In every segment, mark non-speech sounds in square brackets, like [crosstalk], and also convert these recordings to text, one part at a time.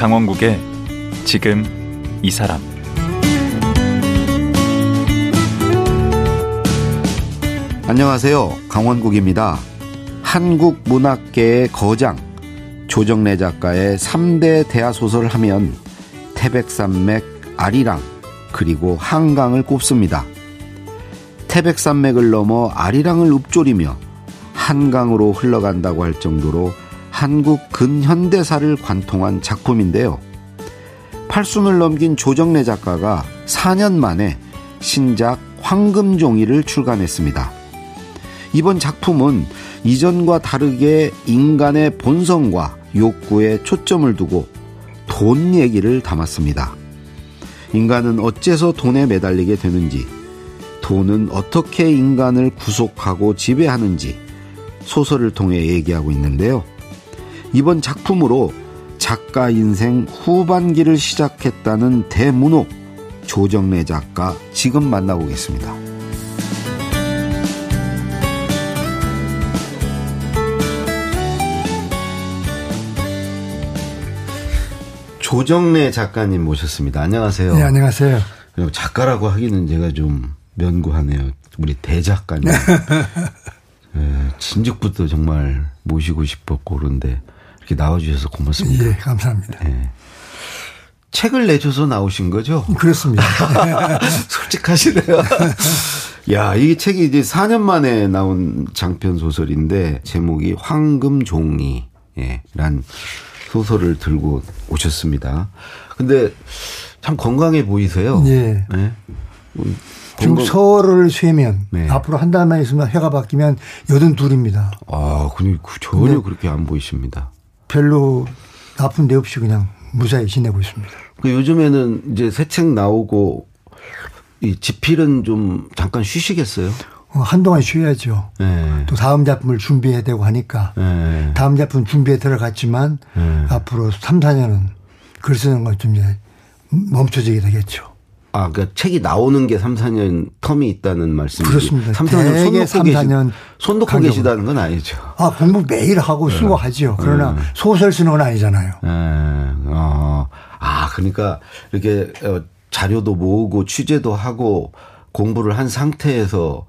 강원국의 지금 이 사람 안녕하세요. 강원국입니다. 한국 문학계의 거장 조정래 작가의 3대 대하 소설 하면 태백산맥, 아리랑, 그리고 한강을 꼽습니다. 태백산맥을 넘어 아리랑을 읊조리며 한강으로 흘러간다고 할 정도로 한국 근현대사를 관통한 작품인데요. 팔순을 넘긴 조정래 작가가 4년 만에 신작 황금종이를 출간했습니다. 이번 작품은 이전과 다르게 인간의 본성과 욕구에 초점을 두고 돈 얘기를 담았습니다. 인간은 어째서 돈에 매달리게 되는지, 돈은 어떻게 인간을 구속하고 지배하는지 소설을 통해 얘기하고 있는데요. 이번 작품으로 작가 인생 후반기를 시작했다는 대문호 조정래 작가 지금 만나보겠습니다. 조정래 작가님 모셨습니다. 안녕하세요. 네, 안녕하세요. 작가라고 하기는 제가 좀 면구하네요. 우리 대작가님. 예, [laughs] 진즉부터 정말 모시고 싶었고 그런데 이렇게 나와주셔서 고맙습니다. 예, 감사합니다. 예. 책을 내줘서 나오신 거죠? 그렇습니다. [laughs] 솔직하시네요. [laughs] 야, 이 책이 이제 4년 만에 나온 장편 소설인데 제목이 황금종이 예, 란 소설을 들고 오셨습니다. 근데 참 건강해 보이세요. 예. 네. 지금 건강... 서울을 쇠면 네. 앞으로 한 달만 있으면 해가 바뀌면 여든 둘입니다. 아, 근데 전혀 그렇게 안 보이십니다. 별로 나쁜 데 없이 그냥 무사히 지내고 있습니다. 그 요즘에는 이제 새 책 나오고 이 지필은 좀 잠깐 쉬시겠어요? 어, 한동안 쉬어야죠. 네. 또 다음 작품을 준비해야 되고 하니까 네. 다음 작품 준비에 들어갔지만 네. 앞으로 3, 4년은 글 쓰는 건좀 이제 멈춰지게 되겠죠. 아, 그러니까 책이 나오는 게 3, 4년 텀이 있다는 말씀이죠. 그렇습니다. 3, 4년 손 놓고 3, 4년 계시, 손 놓고 간격으로. 계시다는 건 아니죠. 아, 공부 매일 하고 쓰고 하죠. 그러나 소설 쓰는 건 아니잖아요. 네. 어. 아, 그러니까 이렇게 어, 자료도 모으고 취재도 하고 공부를 한 상태에서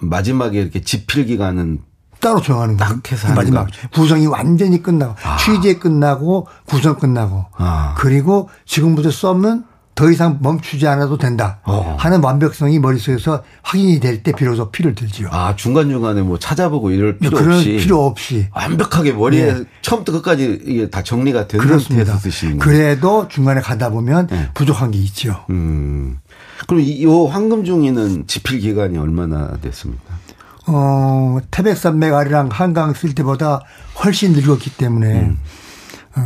마지막에 이렇게 집필 기간은 따로 정하는 거예요. 마지막 구성이 완전히 끝나고 아. 취재 끝나고 구성 끝나고 아. 그리고 지금부터 써면 더 이상 멈추지 않아도 된다 어. 하는 완벽성이 머릿속에서 확인이 될 때 비로소 피를 들지요. 아 중간 중간에 뭐 찾아보고 이럴 필요 그런 없이 필요 없이 완벽하게 머리에 네. 처음부터 끝까지 이게 다 정리가 된 그렇습니다. 상태에서 거예요. 그래도 중간에 가다 보면 네. 부족한 게 있죠. 음. 그럼 이 황금종이는 집필 기간이 얼마나 됐습니까? 어, 태백산맥 아리랑 한강 쓸 때보다 훨씬 늙었기 때문에 음. 어,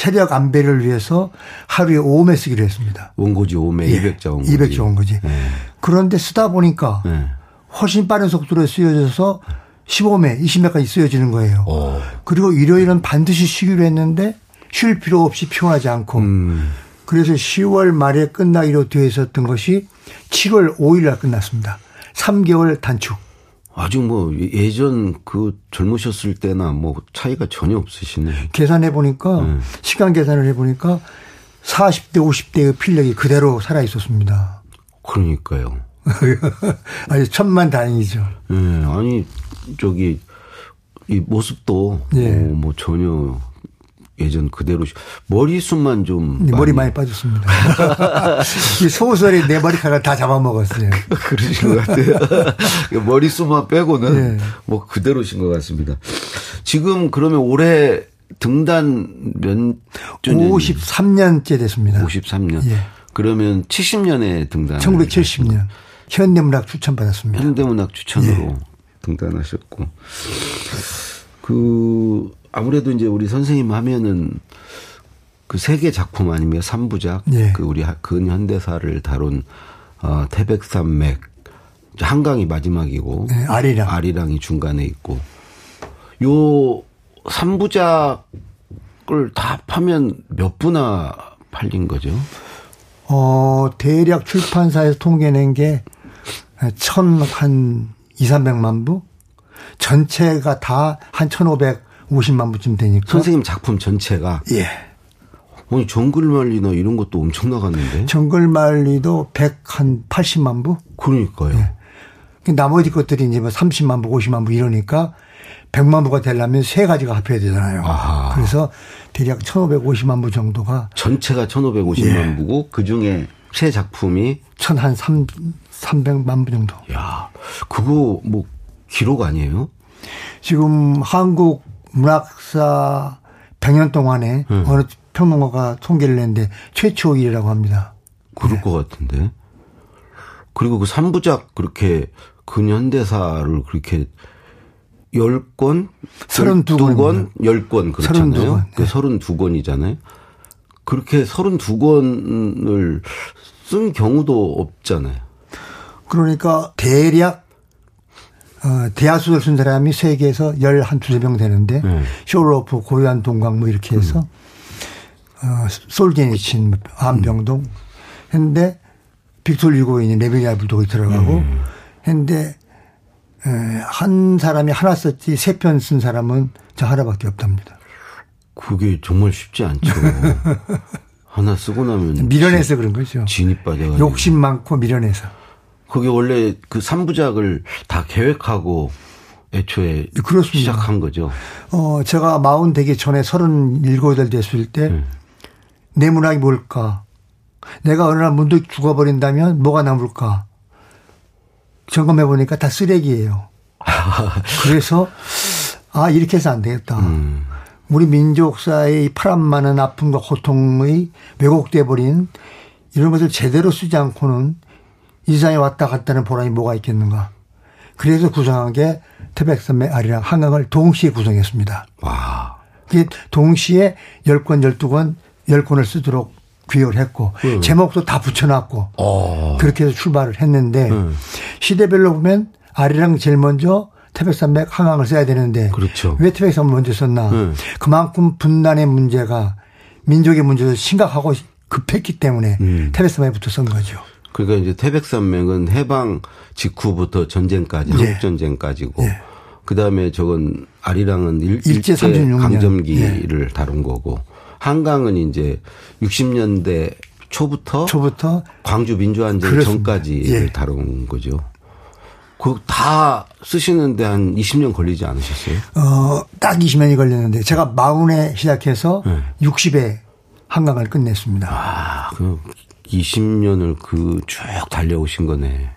체력 안배를 위해서 하루에 5매 쓰기로 했습니다. 원고지 5매, 예, 200자 원고지. 200자 원고지. 네. 그런데 쓰다 보니까 네. 훨씬 빠른 속도로 쓰여져서 15매, 20매까지 쓰여지는 거예요. 오. 그리고 일요일은 반드시 쉬기로 했는데 쉴 필요 없이 피곤하지 않고 음. 그래서 10월 말에 끝나기로 되어 있었던 것이 7월 5일 날 끝났습니다. 3개월 단축. 아직 뭐 예전 그 젊으셨을 때나 뭐 차이가 전혀 없으시네. 계산해 보니까 네. 시간 계산을 해 보니까 40대 50대의 필력이 그대로 살아 있었습니다. 그러니까요. [laughs] 아니 천만 다행이죠. 네, 아니 저기 이 모습도 네. 어, 뭐 전혀 예전 그대로 머리숱만 좀 네, 머리 많이 빠졌습니다. [laughs] 이 소설이 내 머리카락 다 잡아먹었어요. [laughs] 그러신 것 같아요. [laughs] 머리숱만 빼고는 네. 뭐 그대로신 것 같습니다. 지금 그러면 올해 등단 몇 53년째 됐습니다. 53년. 예. 그러면 70년에 등단. 1970년 현대문학 추천 받았습니다. 현대문학 추천으로 예. 등단하셨고 그 아무래도 이제 우리 선생님 하면은 그 세계 작품 아니면 삼부작 네. 그 우리 근현대사를 다룬 어 태백산맥 한강이 마지막이고 네, 아리랑 아리랑이 중간에 있고 요 삼부작을 다 합하면 몇 부나 팔린 거죠? 어 대략 출판사에서 통계낸 게 천한 2, 300만 부 전체가 다 한 1,500 50만 부쯤 되니까. 선생님 작품 전체가. 예. 아니 정글말리나 이런 것도 엄청 나갔는데. 정글말리도 100한 80만 부? 그러니까요. 네. 나머지 것들이 이제 뭐 30만 부, 50만 부 이러니까 100만 부가 되려면 세 가지가 합해야 되잖아요. 아하. 그래서 대략 1,550만 부 정도가 전체가 1,550만 예. 부고 그 중에 새 작품이 1,한 300만 부 정도. 야, 그거 뭐 기록 아니에요? 지금 한국 문학사 100년 동안에 음. 어느 평론가가 통계를 냈는데 최초 일이라고 합니다. 그럴 네. 것 같은데. 그리고 그 3부작 그렇게 근현대사를 그렇게 10권, 32권, 10권 그렇잖아요. 32권. 네. 32권이잖아요. 그렇게 32권을 쓴 경우도 없잖아요. 그러니까 대략 어, 대하수를 쓴 사람이 세계에서 열 한 두세 명 되는데 네. 쇼로프, 고요한 동강 뭐 이렇게 해서 음. 어, 솔제니친, 안병동 했는데 빅톨 유고인이 레베니아 불독이 들어가고 음. 했는데 에, 한 사람이 하나 썼지 세 편 쓴 사람은 저 하나밖에 없답니다. 그게 정말 쉽지 않죠. [laughs] 하나 쓰고 나면 미련해서 그런 거죠. 진이 빠져 욕심 많고 미련해서. 그게 원래 그 3부작을 다 계획하고 애초에 그렇습니다. 시작한 거죠. 어, 제가 마흔 되기 전에 37살 됐을 때, 네. 내 문학이 뭘까? 내가 어느 날 문득 죽어버린다면 뭐가 남을까? 점검해 보니까 다 쓰레기예요. [laughs] 그래서, 아, 이렇게 해서 안 되겠다. 음. 우리 민족사의 파란 많은 아픔과 고통의 왜곡돼 버린 이런 것을 제대로 쓰지 않고는 이 세상에 왔다 갔다는 보람이 뭐가 있겠는가. 그래서 구성한 게 태백산맥 아리랑 한강을 동시에 구성했습니다. 와. 그게 동시에 10권, 12권, 10권을 쓰도록 귀결 했고 음. 제목도 다 붙여놨고 어. 그렇게 해서 출발을 했는데 음. 시대별로 보면 아리랑 제일 먼저 태백산맥 한강을 써야 되는데 그렇죠. 왜 태백산을 먼저 썼나 음. 그만큼 분단의 문제가 민족의 문제도 심각하고 급했기 때문에 음. 태백산맥부터 쓴 거죠. 그러니까 이제 태백산맥은 해방 직후부터 전쟁까지 예. 한국 전쟁까지고 예. 그다음에 저건 아리랑은 일, 일제 강점기를 예. 다룬 거고 한강은 이제 60년대 초부터 초부터 광주 민주항쟁 전까지 예. 다룬 거죠. 그다 쓰시는데 한 20년 걸리지 않으셨어요? 어, 딱 20년이 걸렸는데 제가 마흔에 시작해서 네. 60에 한강을 끝냈습니다. 아, 그 20년을 그 쭉 달려오신 거네.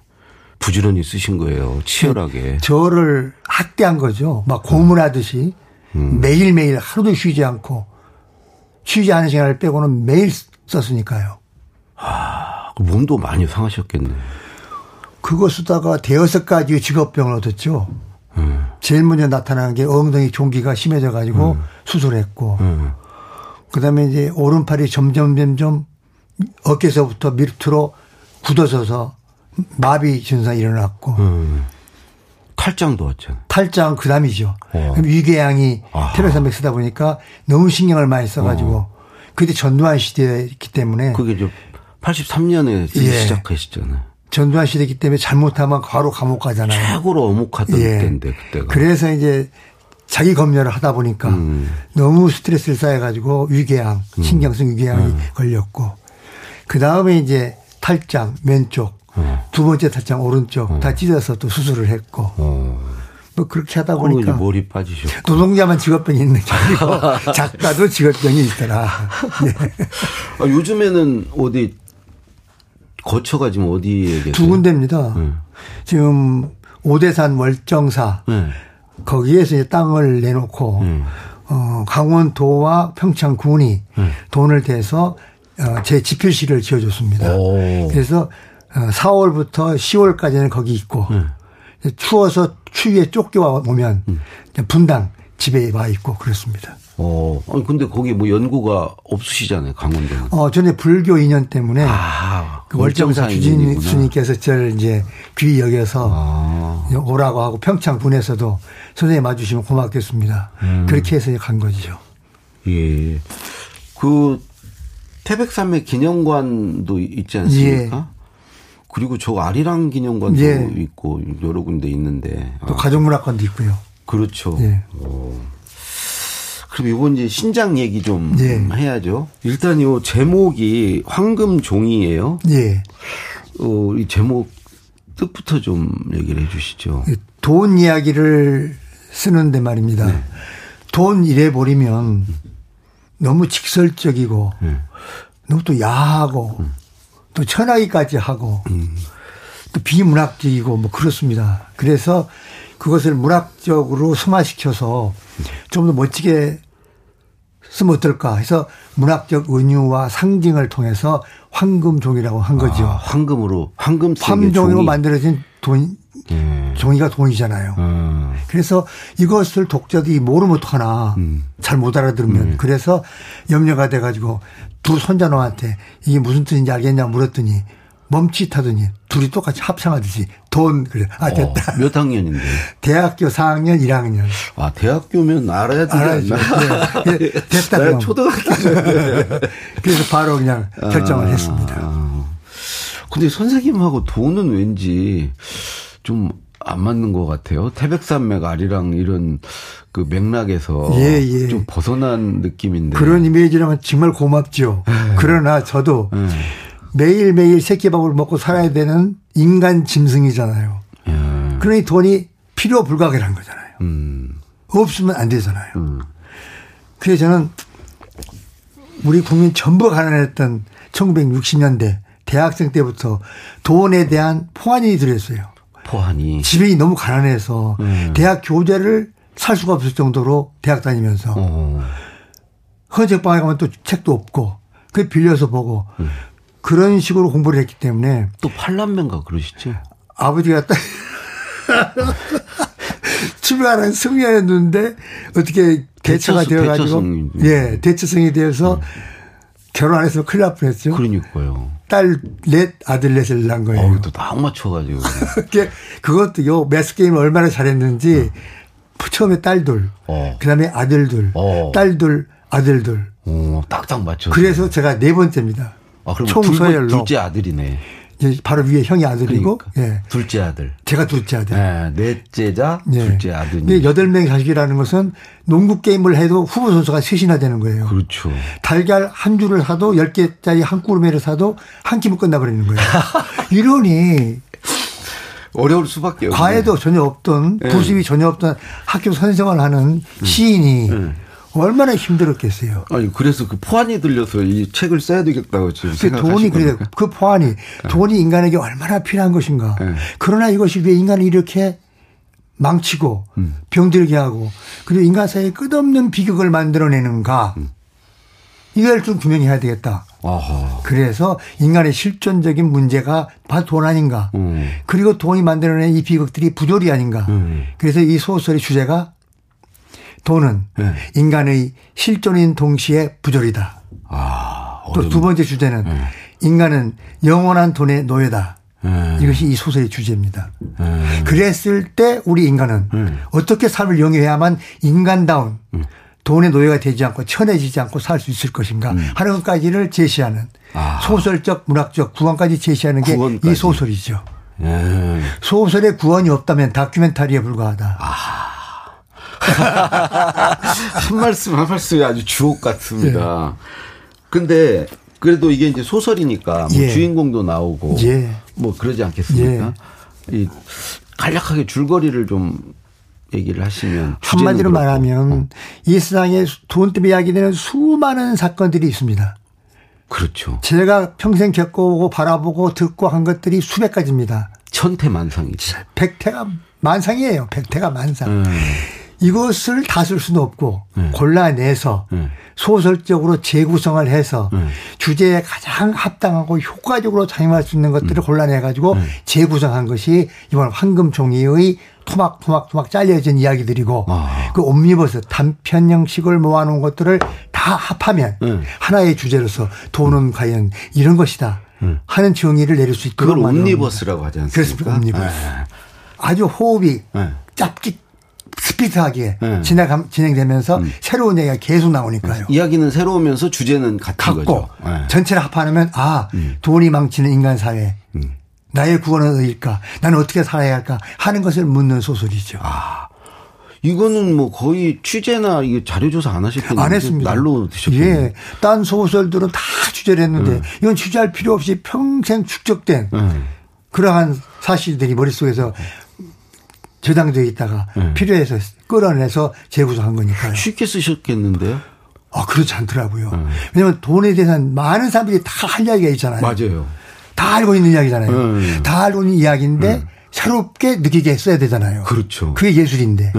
부지런히 쓰신 거예요. 치열하게. 저를 학대한 거죠. 막 고문하듯이 음. 매일매일 하루도 쉬지 않고 쉬지 않은 시간을 빼고는 매일 썼으니까요. 아, 몸도 많이 상하셨겠네. 그거 쓰다가 대여섯 가지 직업병을 얻었죠. 음. 제일 먼저 나타나는 게 엉덩이 종기가 심해져 가지고 음. 수술했고, 음. 그 다음에 이제 오른팔이 점점 점점 어깨서부터 밑으로 굳어져서 마비 증상이 일어났고 음. 탈장도 왔잖아요. 탈장 그 다음이죠. 어. 위궤양이 태백산맥 쓰다 보니까 너무 신경을 많이 써가지고 어. 그때 전두환 시대였기 때문에 그게 좀 83년에 예. 시작하셨잖아요. 전두환 시대이기 때문에 잘못하면 바로 감옥 가잖아요. 최고로 어묵하던 예. 때인데 그때가. 그래서 이제 자기 검열을 하다 보니까 음. 너무 스트레스를 쌓여가지고 위궤양, 음. 신경성 위궤양이 음. 걸렸고 그 다음에 이제 탈장 왼쪽, 어. 두 번째 탈장 오른쪽 어. 다 찢어서 또 수술을 했고. 어. 뭐 그렇게 하다 보니까 머리 빠지셨고 노동자만 직업병이 있는 게 아니고 [laughs] 작가도 직업병이 있더라. 네. [laughs] 아, 요즘에는 어디 거처가 지금 어디에 계세요? 두 군데입니다. 네. 지금 오대산 월정사 네. 거기에서 이제 땅을 내놓고 네. 어, 강원도와 평창군이 네. 돈을 대서 어, 제 집필실을 지어줬습니다. 오. 그래서 4월부터 어, 10월까지는 거기 있고 네. 추워서 추위에 쫓겨와 오면 음. 분당 집에 와 있고 그렇습니다. 어, 아니 근데 거기 뭐 연구가 없으시잖아요, 강원도는. 어, 전에 불교 인연 때문에 아, 그 월정사 주진수님께서 저를 이제 귀히 여겨서 아. 오라고 하고 평창 군에서도 선생님 와주시면 고맙겠습니다. 음. 그렇게 해서 간 거죠. 예. 그 태백산맥 기념관도 있지 않습니까? 예. 그리고 저 아리랑 기념관도 예. 있고 여러 군데 있는데 또 아. 가족문화관도 있고요. 그렇죠. 예. 오. 그럼 이번 이제 신작 얘기 좀 예. 해야죠. 일단 이 제목이 황금 종이에요. 예. 어, 이 제목 뜻부터 좀 얘기를 해 주시죠. 돈 이야기를 쓰는데 말입니다. 네. 돈 이래 버리면 너무 직설적이고 네. 너무 또 야하고 음. 또 천하기까지 하고 음. 또 비문학적이고 뭐 그렇습니다. 그래서 그것을 문학적으로 승화시켜서 좀 더 멋지게 쓰면 어떨까 해서 문학적 은유와 상징을 통해서 황금종이라고 한 거죠. 아, 황금으로 황금 황종이로 만들어진 돈 음. 종이가 돈이잖아요. 음. 그래서 이것을 독자들이 모르면 어떡하나 음. 잘못 알아들으면 음. 그래서 염려가 돼가지고 두 손자놈한테 이게 무슨 뜻인지 알겠냐 물었더니 멈칫하더니 둘이 똑같이 합창하듯이 돈 그래 아 어, 됐다. 어, 몇 학년인데? [laughs] 대학교 4학년 1학년. 아 대학교면 알아야 되지 않나? 네. 됐다. 그럼. 초등학교. [laughs] 그래서 바로 그냥 결정을 아, 했습니다. 아. 근데 선생님하고 돈은 왠지 좀 안 맞는 것 같아요. 태백산맥 아리랑 이런 그 맥락에서 예, 예. 좀 벗어난 느낌인데 그런 이미지라면 정말 고맙죠. 에 네. 그러나 저도 에 네. 매일매일 새끼밥을 먹고 살아야 되는 인간 짐승이잖아요. 예. 그러니 돈이 필요 불가결한 거잖아요. 음. 없으면 안 되잖아요. 음. 그래서 저는 우리 국민 전부 가난했던 1960년대 대학생 때부터 돈에 대한 포환이 들었어요. 포환이. 집이 너무 가난해서 음. 대학 교재를 살 수가 없을 정도로 대학 다니면서 어. 헌책방에 가면 또 책도 없고 그 빌려서 보고 음. 그런 식으로 공부를 했기 때문에 또 팔남매인가 그러시죠? 아버지가 딱 [laughs] 출발한 승려였는데 어떻게 대처가 되어가지고 예 대처성이 되어서 음. 결혼 안 했으면 큰일 날 뻔했죠. 그러니까요. 딸 넷, 아들 넷을 낳은 거예요. 어, 또딱 맞춰가지고. [laughs] 그것도 요 매스 게임을 얼마나 잘했는지 음. 처음에 딸들, 어. 그 다음에 아들들, 어. 딸들, 아들들. 오, 딱딱 맞춰. 그래서 제가 네 번째입니다. 아, 그럼 총서열로 둘째 아들이네. 바로 위에 형이 아들이고, 그러니까. 예. 둘째 아들. 제가 둘째 아들. 네, 넷째자, 예. 둘째 아들. 여덟 명의 자식이라는 것은 농구 게임을 해도 후보 선수가 셋이나 되는 거예요. 그렇죠. 달걀 한 줄을 사도 열 개짜리 한 꾸러미를 사도 한 끼면 끝나버리는 거예요. [laughs] 이러니 어려울 수밖에 없네. 과외도 전혀 없던 네. 부습이 전혀 없던 학교 선생을 하는 음. 시인이 네. 얼마나 힘들었겠어요. 아니 그래서 그 포안이 들려서 이 책을 써야 되겠다고 지금 생각하시는 돈이 그래 그 포안이 네. 돈이 인간에게 얼마나 필요한 것인가. 네. 그러나 이것이 왜 인간을 이렇게 망치고 음. 병들게 하고 그리고 인간 사이에 끝없는 비극을 만들어내는가. 음. 이걸 좀 규명해야 되겠다. 아하. 그래서 인간의 실존적인 문제가 바로 돈 아닌가. 음. 그리고 돈이 만들어낸 이 비극들이 부조리 아닌가. 음. 그래서 이 소설의 주제가 돈은 네. 인간의 실존인 동시에 부조리다. 아, 또두 번째 주제는 네. 인간은 영원한 돈의 노예다. 네. 이것이 이 소설의 주제입니다. 네. 그랬을 때 우리 인간은 네. 어떻게 삶을 영위해야만 인간다운 음. 돈의 노예가 되지 않고 천해지지 않고 살 수 있을 것인가 음. 하는 것까지를 제시하는 아. 소설적 문학적 구원까지 제시하는 게 이 소설이죠. 예. 소설의 구원이 없다면 다큐멘터리에 불과하다. 아. [laughs] 한 말씀 한 말씀이 아주 주옥 같습니다. 예. 근데 그래도 이게 이제 소설이니까 뭐 예. 주인공도 나오고 예. 뭐 그러지 않겠습니까? 예. 이 간략하게 줄거리를 좀 얘기를 하시면 한마디로 그렇고. 말하면 어. 이 세상에 돈 때문에 이야기되는 수많은 사건들이 있습니다. 그렇죠. 제가 평생 겪어오고 바라보고 듣고 한 것들이 수백 가지입니다. 천태만상이죠. 백태가 만상이에요. 백태가 만상. 음. 이것을 다 쓸 수는 없고 네. 골라내서 네. 소설적으로 재구성을 해서 네. 주제에 가장 합당하고 효과적으로 작용할 수 있는 것들을 음. 골라내 가지고 네. 재구성한 것이 이번 황금종이의 토막토막토막 잘려진 이야기들이고 아. 그 옴니버스 단편 형식을 모아놓은 것들을 다 합하면 네. 하나의 주제로서 돈은 음. 과연 이런 것이다 음. 하는 정의를 내릴 수 있도록 그걸 옴니버스라고 하지 않습니까? 그렇습니다. 옴니버스. 네. 아주 호흡이 짧게 스피드하게 네. 진행, 진행되면서 음. 새로운 얘기가 계속 나오니까요. 이야기는 새로우면서 주제는 같은 같고 거죠. 네. 전체를 합하면 아 음. 돈이 망치는 인간 사회. 음. 나의 구원은 어디일까? 나는 어떻게 살아야 할까? 하는 것을 묻는 소설이죠. 아. 이거는 뭐 거의 취재나 이게 자료조사 안 하셨겠는데 안 했습니다. 날로 드셨죠. 예. 딴 소설들은 다 취재를 했는데 네. 이건 취재할 필요 없이 평생 축적된 네. 그러한 사실들이 머릿속에서 저장되어 있다가 네. 필요해서 끌어내서 재구성한 거니까요. 쉽게 쓰셨겠는데요? 아, 그렇지 않더라고요. 네. 왜냐하면 돈에 대한 많은 사람들이 다 할 이야기가 있잖아요. 맞아요. 다 알고 있는 이야기잖아요. 네. 다 알고 있는 이야기인데 네. 새롭게 느끼게 써야 되잖아요. 그렇죠. 그게 예술인데. 네.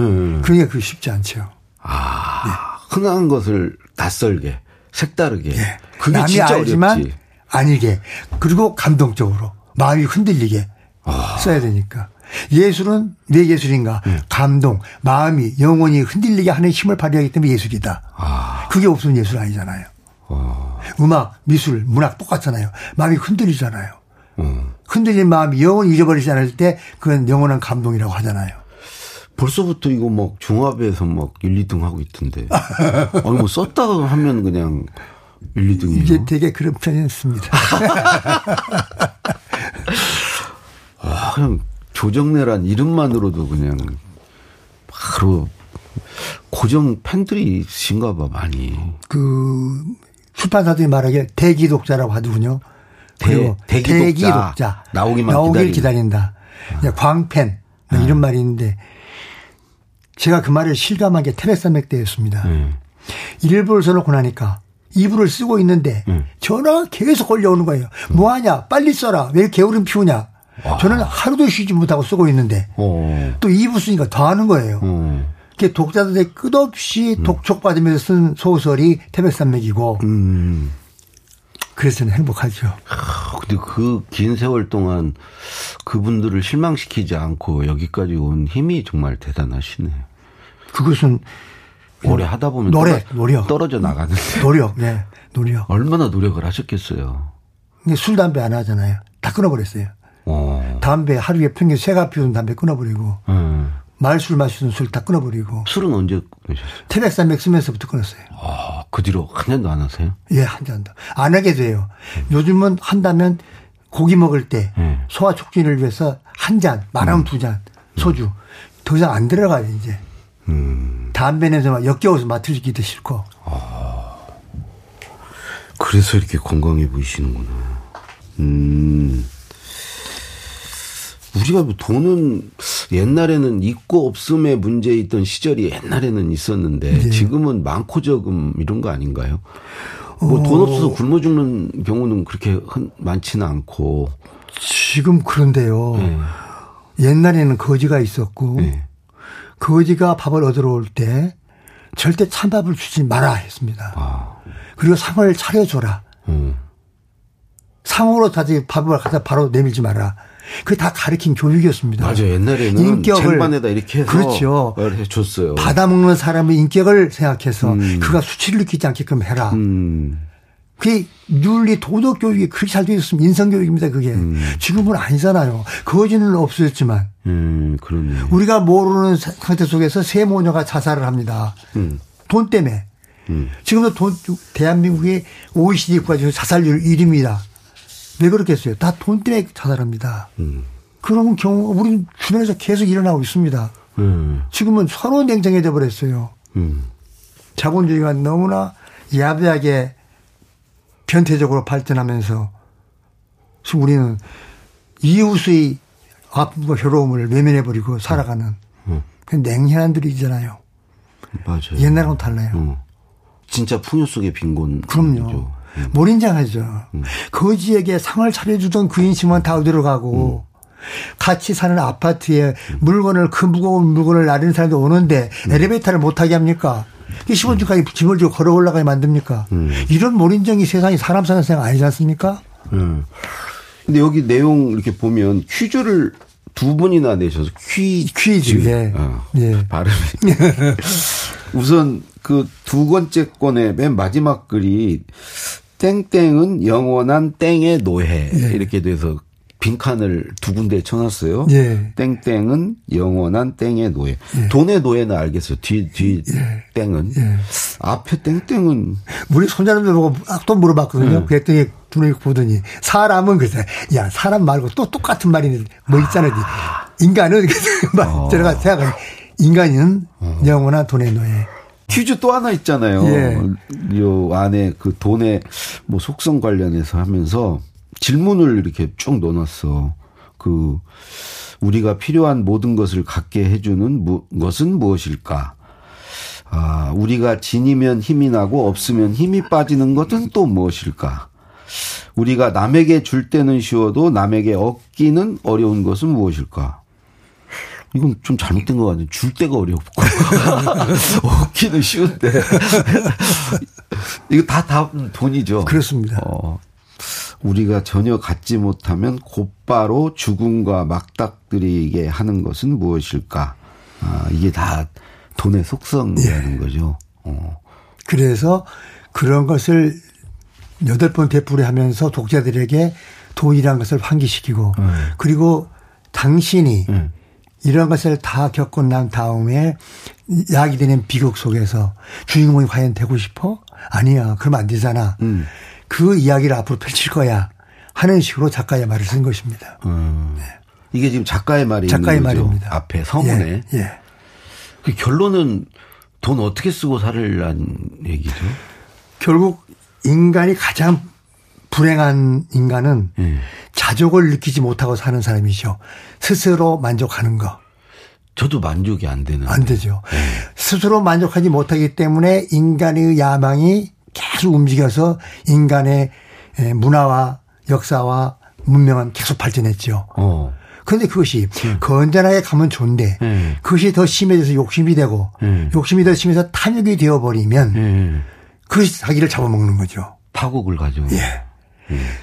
그러니까 그게 쉽지 않죠. 아, 네. 흔한 것을 낯설게, 색다르게. 네. 그게 남이 진짜 알지만 어렵지. 아니게. 그리고 감동적으로 마음이 흔들리게 아. 써야 되니까. 예술은 왜 예술인가? 네. 감동, 마음이 영혼이 흔들리게 하는 힘을 발휘하기 때문에 예술이다. 아. 그게 없으면 예술 아니잖아요. 아. 음악, 미술, 문학 똑같잖아요. 마음이 흔들리잖아요. 음. 흔들린 마음이 영원히 잊어버리지 않을 때 그건 영원한 감동이라고 하잖아요. 벌써부터 이거 막 중합에서 막 1, 2등 하고 있던데. [laughs] 아니 뭐 썼다가 하면 그냥 1, 2등이에요. 이게 되게 그런 편이었습니다. [laughs] 아, 그냥 조정래란 이름만으로도 그냥 바로 고정 팬들이 있으신가 봐, 많이. 그, 출판사들이 말하기에 대기독자라고 하더군요. 대, 대기독자. 대기독자. 나오기만 나오길 기다린다. 아. 광팬. 뭐 이런 아. 말이 있는데 제가 그 말을 실감하게 테레사맥 때였습니다. 음. 일부를 써놓고 나니까 2부를 쓰고 있는데 음. 전화가 계속 걸려오는 거예요. 음. 뭐하냐? 빨리 써라. 왜 게으름 피우냐? 와. 저는 하루도 쉬지 못하고 쓰고 있는데 오. 어. 또 2부 쓰니까 더 하는 거예요. 음. 독자들의 끝없이 음. 독촉받으면서 쓴 소설이 태백산맥이고 음. 그래서 는 행복하죠. 근데 그 긴 세월 동안 그분들을 실망시키지 않고 여기까지 온 힘이 정말 대단하시네. 그것은 오래 하다 보면 노력, 노력. 떨어져 나가는 [laughs] 노력, 네, 노력. 얼마나 노력을 하셨겠어요. 근데 술 담배 안 하잖아요. 다 끊어버렸어요. 어. 담배 하루에 평균 세가 피우는 담배 끊어버리고 음. 말술 마시는 술 다 끊어버리고. 술은 언제 끊으셨어요? 태백산맥 쓰면서부터 끊었어요. 아, 그 뒤로 한 잔도 안 하세요? 예, 한 잔도. 안 하게 돼요. 음. 요즘은 한다면 고기 먹을 때 음. 소화 촉진을 위해서 한 잔, 많으면 음. 두 잔, 소주. 더 이상 안 들어가요, 이제. 음. 담배 냄새 막 역겨워서 맡으기도 싫고. 아. 그래서 이렇게 건강해 보이시는구나. 음. 우리가 뭐 돈은 옛날에는 있고 없음의 문제 있던 시절이 옛날에는 있었는데 네. 지금은 많고 적음 이런 거 아닌가요? 뭐돈 어. 없어서 굶어 죽는 경우는 그렇게 많지는 않고 지금 그런데요. 네. 옛날에는 거지가 있었고 네. 거지가 밥을 얻으러 올 때 절대 찬밥을 주지 마라 했습니다. 아. 그리고 상을 차려줘라. 음. 상으로 다시 밥을 갖다 바로 내밀지 마라. 그게 다 가르친 교육이었습니다. 맞아요. 옛날에는 인격을 반에다 이렇게 해서 그렇죠. 줬어요. 받아먹는 사람의 인격을 생각해서 음. 그가 수치를 느끼지 않게끔 해라. 음. 그게 윤리 도덕 교육이 그렇게 잘 되어 있으면 인성 교육입니다. 그게 음. 지금은 아니잖아요. 거지는 없어졌지만. 음, 그러네. 우리가 모르는 상태 속에서 세 모녀가 자살을 합니다. 음. 돈 때문에. 음. 지금도 돈 대한민국의 OECD 국가 중에 자살률 1위입니다. 왜 그렇겠어요? 다 돈 때문에 자살합니다. 음. 그런 경우가 우리 주변에서 계속 일어나고 있습니다. 음. 지금은 서로 냉정해 져 버렸어요. 음. 자본주의가 너무나 야비하게 변태적으로 발전하면서 지금 우리는 이웃의 아픔과 괴로움을 외면해 버리고 살아가는 음. 음. 그 냉혈한들이잖아요. 맞아요. 옛날하고는 달라요. 음. 진짜 풍요 속의 빈곤. 그럼요. 음. 거지에게 상을 차려주던 그 인심은 다 어디로 가고 음. 같이 사는 아파트에 물건을 그 무거운 물건을 나르는 사람도 오는데 음. 엘리베이터를 못 타게 합니까? 15층까지 짐을 주고 걸어 올라가게 만듭니까? 음. 이런 몰인정이 세상이 사람 사는 세상 아니지 않습니까? 음. 근데 여기 내용 이렇게 보면 퀴즈를 두 분이나 내셔서 퀴 퀴즈 예. 어, 예. 발음이 [laughs] 우선 그 두 번째 권의 맨 마지막 글이 땡땡은 영원한 땡의 노예 예. 이렇게 돼서 빈칸을 두 군데 쳐놨어요. 예. 땡땡은 영원한 땡의 노예. 예. 돈의 노예는 알겠어요. 뒤, 뒤 예. 땡은. 예. 앞에 땡땡은. 우리 손자님들 보고 또 물어봤거든요. 음. 그랬더니 눈에 보더니 사람은 그래. 야, 사람 말고 또 똑같은 말이 뭐 있잖아. 아. 인간은 막 어. [laughs] 제가 생각하니 인간은 어. 영원한 돈의 노예. 퀴즈 또 하나 있잖아요. 예. 요 안에 그 돈의 뭐 속성 관련해서 하면서 질문을 이렇게 쭉 넣어놨어. 그 우리가 필요한 모든 것을 갖게 해주는 무, 것은 무엇일까? 아, 우리가 진이면 힘이 나고 없으면 힘이 빠지는 것은 또 무엇일까? 우리가 남에게 줄 때는 쉬워도 남에게 얻기는 어려운 것은 무엇일까? 이건 좀 잘못된 것 같아요. 줄 때가 어렵고. [laughs] 얻기는 쉬운데. 이거 다, 다 돈이죠. 그렇습니다. 어, 우리가 전혀 갖지 못하면 곧바로 죽음과 막닥들이게 하는 것은 무엇일까? 아, 이게 다 돈의 속성이라는 예. 거죠. 어. 그래서 그런 것을 여덟 번 되풀이 하면서 독자들에게 돈이라는 것을 환기시키고 음. 그리고 당신이 음. 이런 것을 다 겪고 난 다음에 약이 되는 비극 속에서 주인공이 과연 되고 싶어? 아니야. 그러면 안 되잖아. 음. 그 이야기를 앞으로 펼칠 거야. 하는 식으로 작가의 말을 쓴 것입니다. 음. 네. 이게 지금 작가의 말이 작가의 말입니다. 앞에 서문에. 예. 예. 그 결론은 돈 어떻게 쓰고 살을란 얘기죠? 결국 인간이 가장 불행한 인간은 예. 자족을 느끼지 못하고 사는 사람이죠. 스스로 만족하는 거. 저도 만족이 안 되는. 안 되죠. 예. 스스로 만족하지 못하기 때문에 인간의 야망이 계속 움직여서 인간의 예, 문화와 역사와 문명은 계속 발전했죠. 어. 그런데 그것이 음. 건전하게 가면 좋은데 음. 그것이 더 심해져서 욕심이 되고 음. 욕심이 더 심해서 탐욕이 되어버리면 그것이 자기를 잡아먹는 거죠. 파국을 가죠. 예.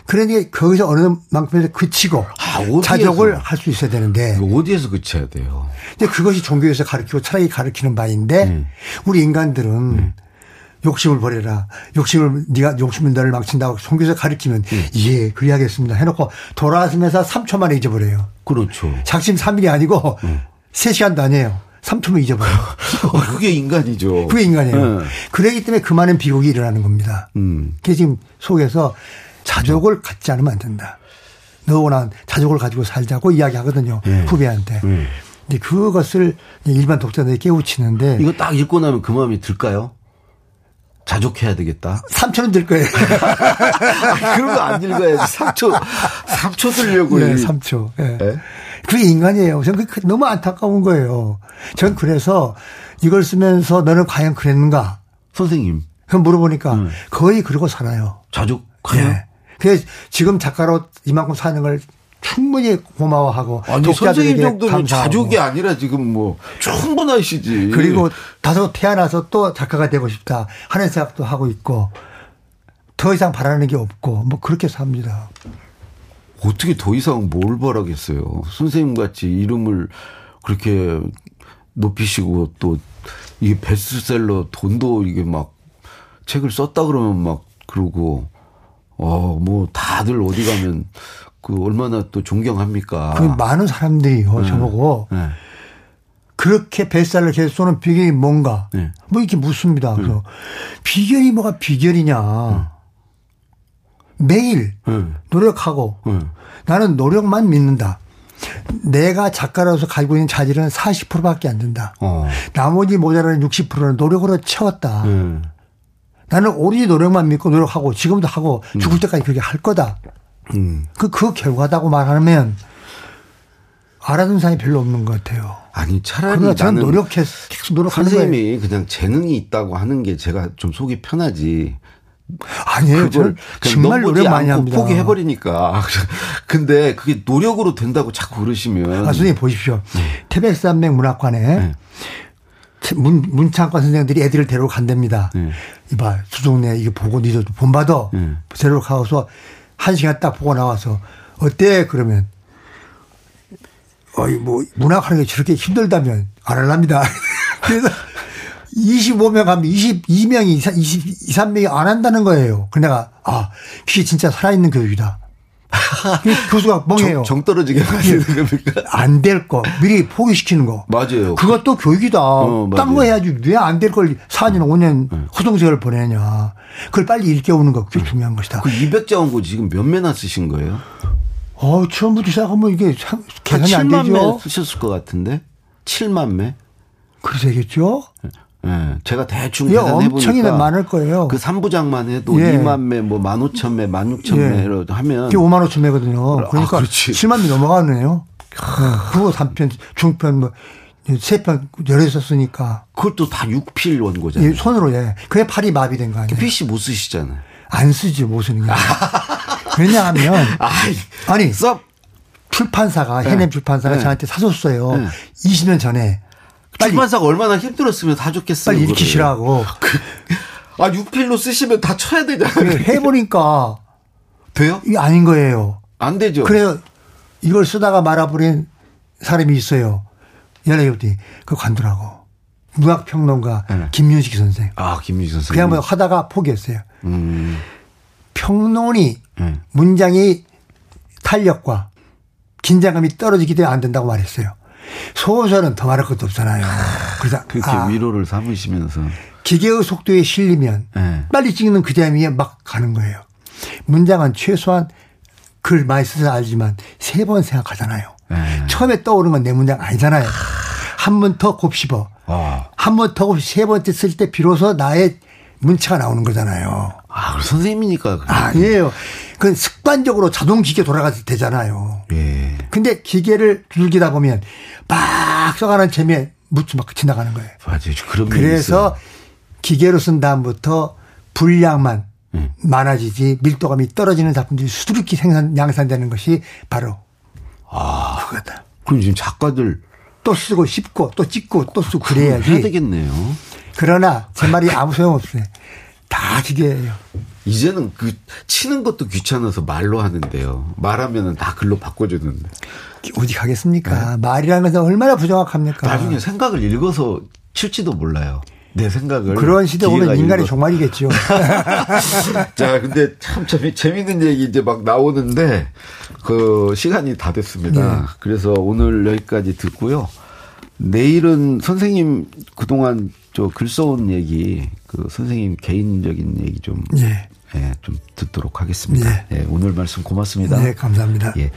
그러니 거기서 어느 만큼에서 그치고 아, 자족을 할 수 있어야 되는데 어디에서 그쳐야 돼요? 근데 그것이 종교에서 가르치고 철학이 가르치는 바인데 음. 우리 인간들은 음. 욕심을 버려라. 욕심을 네가 욕심은 너를 망친다고 종교에서 가르치면 음. 예 그래야겠습니다. 해놓고 돌아서면서 3초 만에 잊어버려요. 그렇죠. 작심 3일이 아니고 음. 3시간도 아니에요. 3초면 잊어버려요. 어, [laughs] 그게 인간이죠. 그게 인간이에요. 네. 그러기 때문에 그 많은 비극이 일어나는 겁니다. 음. 그게 지금 속에서 자족을 갖지 않으면 안 된다. 너나 자족을 가지고 살자고 이야기하거든요. 네. 후배한테. 네. 근데 그것을 일반 독자들이 깨우치는데 이거 딱 읽고 나면 그 마음이 들까요? 자족해야 되겠다. 3초는 들 거예요. [laughs] 아, 그런 거 안 읽어야지. 3초, 3초 들려고. 네, 3초. 네. 네? 그게 인간이에요. 저는 그게 너무 안타까운 거예요. 전 그래서 이걸 쓰면서 너는 과연 그랬는가? 선생님. 그럼 물어보니까 음. 거의 그러고 살아요. 자족해요? 네. 그래서 지금 작가로 이만큼 사는 걸 충분히 고마워하고 아니 선생님 정도는 자족이 아니라 지금 뭐 충분하시지. 그리고 다소 태어나서 또 작가가 되고 싶다 하는 생각도 하고 있고 더 이상 바라는 게 없고 뭐 그렇게 삽니다. 어떻게 더 이상 뭘 바라겠어요. 선생님 같이 이름을 그렇게 높이시고 또 이게 베스트셀러 돈도 이게 막 책을 썼다 그러면 막 그러고 어, 뭐 다들 어디 가면 그 얼마나 또 존경합니까? 그 많은 사람들이요, 네. 저보고. 네. 그렇게 뱃살을 계속 쏘는 비결이 뭔가. 네. 뭐 이렇게 묻습니다. 그래서 네. 비결이 뭐가 비결이냐. 네. 매일 네. 노력하고 나는 노력만 믿는다. 내가 작가로서 가지고 있는 자질은 40%밖에 안 된다. 어. 나머지 모자라는 60%는 노력으로 채웠다. 나는 오로지 노력만 믿고 노력하고 지금도 하고 음. 죽을 때까지 그렇게 할 거다. 음. 그, 그 결과다고 말하면 알아듣는 사람이 별로 없는 것 같아요. 아니 차라리 나는 노력해 계속 노력하는 선생님이 거예요. 그냥 재능이 있다고 하는 게 제가 좀 속이 편하지. 아니에요. 그걸 정말 노력 많이 합니다. 포기해 버리니까. [laughs] 근데 그게 노력으로 된다고 자꾸 그러시면. 아, 선생님 보십시오. 네. 태백산맥 문학관에 네. 문, 문창관 선생들이 애들을 데리러 간답니다. 네. 이봐, 수종내 이거 보고 니도 본받아. 네. 데리러 가서 한 시간 딱 보고 나와서 어때? 그러면 어이, 뭐, 문학하는 게 저렇게 힘들다면 안 할랍니다. [laughs] 그래서 25명 하면 22명이, 20, 23명이 안 한다는 거예요. 그 내가, 아, 그게 진짜 살아있는 교육이다. 교수가 멍해요. 정, 떨어지게 하시는 겁니까? 안 될 거. 미리 포기시키는 거. 맞아요. 그것도 교육이다. 어, 딴거 해야지. 왜 안 될 걸 4년, 5년 네. 허송세월을 보내냐. 그걸 빨리 일깨우는 거. 그게 네. 중요한 것이다. 그 200자 원고 지금 몇 매나 쓰신 거예요? 어, 처음부터 시작하면 이게 계산이 안 되죠. 7만 매 쓰셨을 것 같은데? 7만 매? 그러겠죠? 예, 제가 대충 계산해 보니까 많을 거예요. 그 3부작만 해도 예. 2만 매, 뭐 15,000매, 16,000매로 예. 하면 그게 5만 5천 매거든요. 아, 그러니까 아, 7만 매 넘어가네요. 네. 그거 단편, 중편 뭐 세편 열어 썼으니까. 그것도 다 6필 원고잖아요. 예, 손으로 예. 그게 팔이 마비된 거 아니에요? PC 못 쓰시잖아요. 안 쓰지 못 쓰는 게. 왜냐하면 [laughs] 아니 써. 출판사가 네. 해냄 출판사가 네. 저한테 사줬어요. 네. 20년 전에. 빨리 출판사가 얼마나 힘들었으면 다 줬겠어요. 빨리 읽히시라고. [laughs] 그, 아 6필로 쓰시면 다 쳐야 되잖아요. 해보니까 [laughs] 돼요? 이게 아닌 거예요. 안 되죠. 그래요. 이걸 쓰다가 말아버린 사람이 있어요. 연예계부터 그 관두라고. 문학평론가 네. 김윤식 선생. 아, 김윤식 선생. 그냥 뭐 하다가 포기했어요. 음. 평론이 네. 문장이 탄력과 긴장감이 떨어지기 때문에 안 된다고 말했어요. 소설은 더 말할 것도 없잖아요. 그래서 그렇게 아, 위로를 삼으시면서 기계의 속도에 실리면 네. 빨리 찍는 그 장면에 막 가는 거예요. 문장은 최소한 글 많이 써서 알지만 세 번 생각하잖아요. 네. 처음에 떠오르는 건 내 문장 아니잖아요. 한 번 더 곱씹어. 어. 한번 더 곱씹어 세 번째 쓸 때 비로소 나의 문체가 나오는 거잖아요. 아, 선생님이니까. 아니에요. 그건 습관적으로 자동 기계 돌아가도 되잖아요. 예. 근데 기계를 두들기다 보면 막 써가는 재미에 묻지 막 지나가는 거예요. 맞아요. 그런 그래서 기계로 쓴 다음부터 분량만 음. 많아지지 밀도감이 떨어지는 작품들이 수두룩히 생산 양산되는 것이 바로 아 그거다. 그럼 지금 작가들 또 쓰고 씹고 또 찍고 또 쓰고 그래야지. 해야 되겠네요. 그러나 제 말이 아무 소용 없어요. 다 기계예요. 이제는 그 치는 것도 귀찮아서 말로 하는데요. 말하면은 다 글로 바꿔주는데. 어디 가겠습니까? 네? 말이라는 것은 얼마나 부정확합니까? 나중에 생각을 읽어서 칠지도 몰라요. 내 생각을. 그런 시대 오면 인간이 종말이겠죠. [laughs] 자, 근데 참 재미, 재밌는 얘기 이제 막 나오는데 그 시간이 다 됐습니다. 네. 그래서 오늘 여기까지 듣고요. 내일은 선생님 그동안 저 글 써온 얘기 그 선생님 개인적인 얘기 좀 예. 예, 좀 듣도록 하겠습니다. 예. 예. 오늘 말씀 고맙습니다. 네, 감사합니다. 예.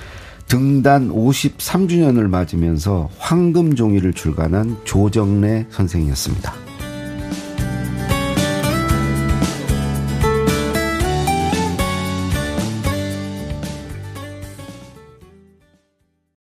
등단 53주년을 맞으면서 황금 종이를 출간한 조정래 선생이었습니다.